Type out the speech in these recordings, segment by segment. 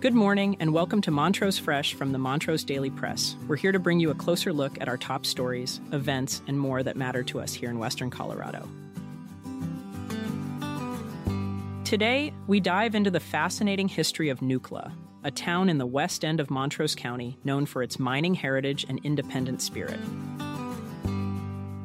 Good morning, and welcome to Montrose Fresh from the Montrose Daily Press. We're here to bring you a closer look at our top stories, events, and more that matter to us here in Western Colorado. Today, we dive into the fascinating history of Nucla, a town in the west end of Montrose County known for its mining heritage and independent spirit.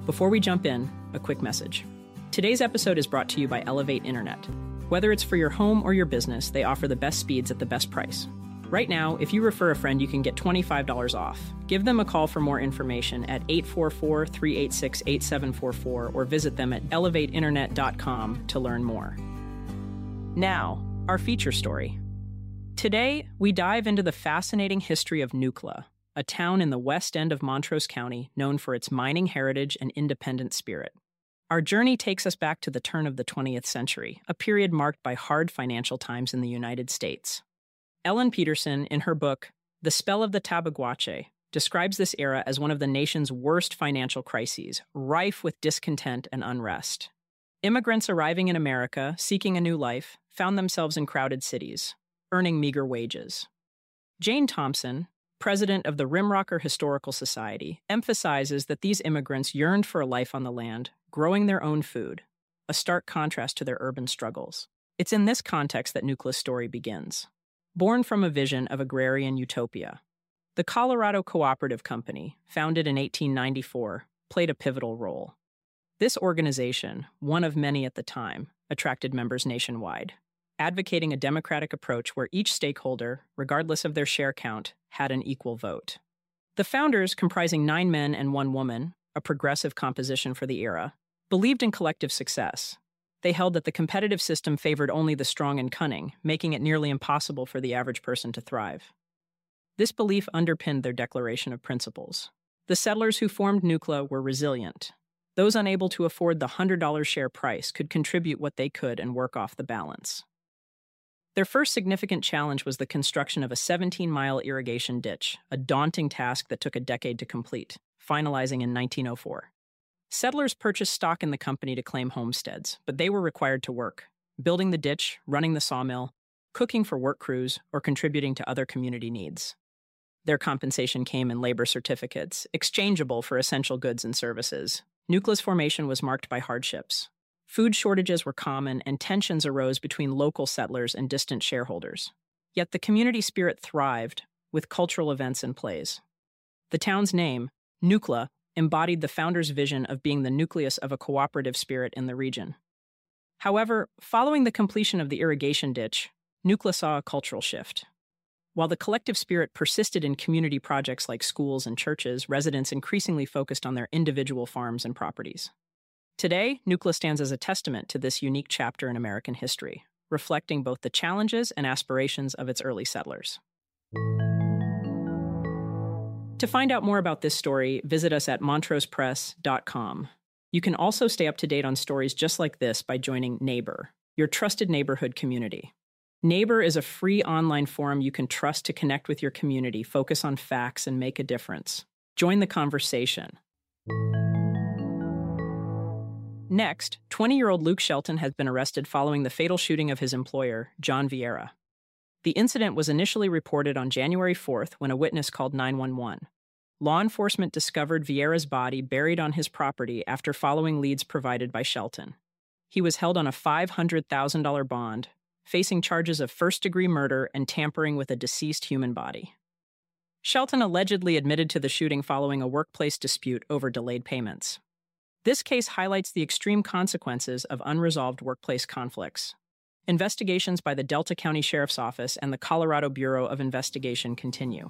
Before we jump in, a quick message. Today's episode is brought to you by Elevate Internet. Whether it's for your home or your business, they offer the best speeds at the best price. Right now, if you refer a friend, you can get $25 off. Give them a call for more information at 844 386 8744 or visit them at elevateinternet.com to learn more. Now, our feature story. Today, we dive into the fascinating history of Nucla, a town in the west end of Montrose County known for its mining heritage and independent spirit. Our journey takes us back to the turn of the 20th century, a period marked by hard financial times in the United States. Ellen Peterson, in her book, The Spell of the Tabaguache, describes this era as one of the nation's worst financial crises, rife with discontent and unrest. Immigrants arriving in America, seeking a new life, found themselves in crowded cities, earning meager wages. Jane Thompson, president of the Rimrocker Historical Society, emphasizes that these immigrants yearned for a life on the land, growing their own food, a stark contrast to their urban struggles. It's in this context that Nucla's story begins. Born from a vision of agrarian utopia, the Colorado Cooperative Company, founded in 1894, played a pivotal role. This organization, one of many at the time, attracted members nationwide advocating a democratic approach where each stakeholder, regardless of their share count, had an equal vote. The founders, comprising nine men and one woman, a progressive composition for the era, believed in collective success. They held that the competitive system favored only the strong and cunning, making it nearly impossible for the average person to thrive. This belief underpinned their declaration of principles. The settlers who formed Nucla were resilient. Those unable to afford the $100 share price could contribute what they could and work off the balance. Their first significant challenge was the construction of a 17 mile irrigation ditch, a daunting task that took a decade to complete, finalizing in 1904. Settlers purchased stock in the company to claim homesteads, but they were required to work, building the ditch, running the sawmill, cooking for work crews, or contributing to other community needs. Their compensation came in labor certificates, exchangeable for essential goods and services. Nucla's formation was marked by hardships, Food shortages were common, and tensions arose between local settlers and distant shareholders. Yet the community spirit thrived with cultural events and plays. The town's name, Nucla, embodied the founder's vision of being the nucleus of a cooperative spirit in the region. However, following the completion of the irrigation ditch, Nucla saw a cultural shift. While the collective spirit persisted in community projects like schools and churches, residents increasingly focused on their individual farms and properties. Today, Nucla stands as a testament to this unique chapter in American history, reflecting both the challenges and aspirations of its early settlers. To find out more about this story, visit us at montrosepress.com. You can also stay up to date on stories just like this by joining Neighbor, your trusted neighborhood community. Neighbor is a free online forum you can trust to connect with your community, focus on facts, and make a difference. Join the conversation. Next, 20 year old Luke Shelton has been arrested following the fatal shooting of his employer, John Vieira. The incident was initially reported on January 4th when a witness called 911. Law enforcement discovered Vieira's body buried on his property after following leads provided by Shelton. He was held on a $500,000 bond, facing charges of first degree murder and tampering with a deceased human body. Shelton allegedly admitted to the shooting following a workplace dispute over delayed payments. This case highlights the extreme consequences of unresolved workplace conflicts. Investigations by the Delta County Sheriff's Office and the Colorado Bureau of Investigation continue.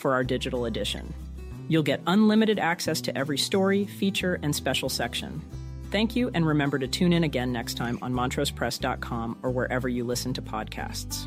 for our digital edition. You'll get unlimited access to every story, feature, and special section. Thank you, and remember to tune in again next time on montrosepress.com or wherever you listen to podcasts.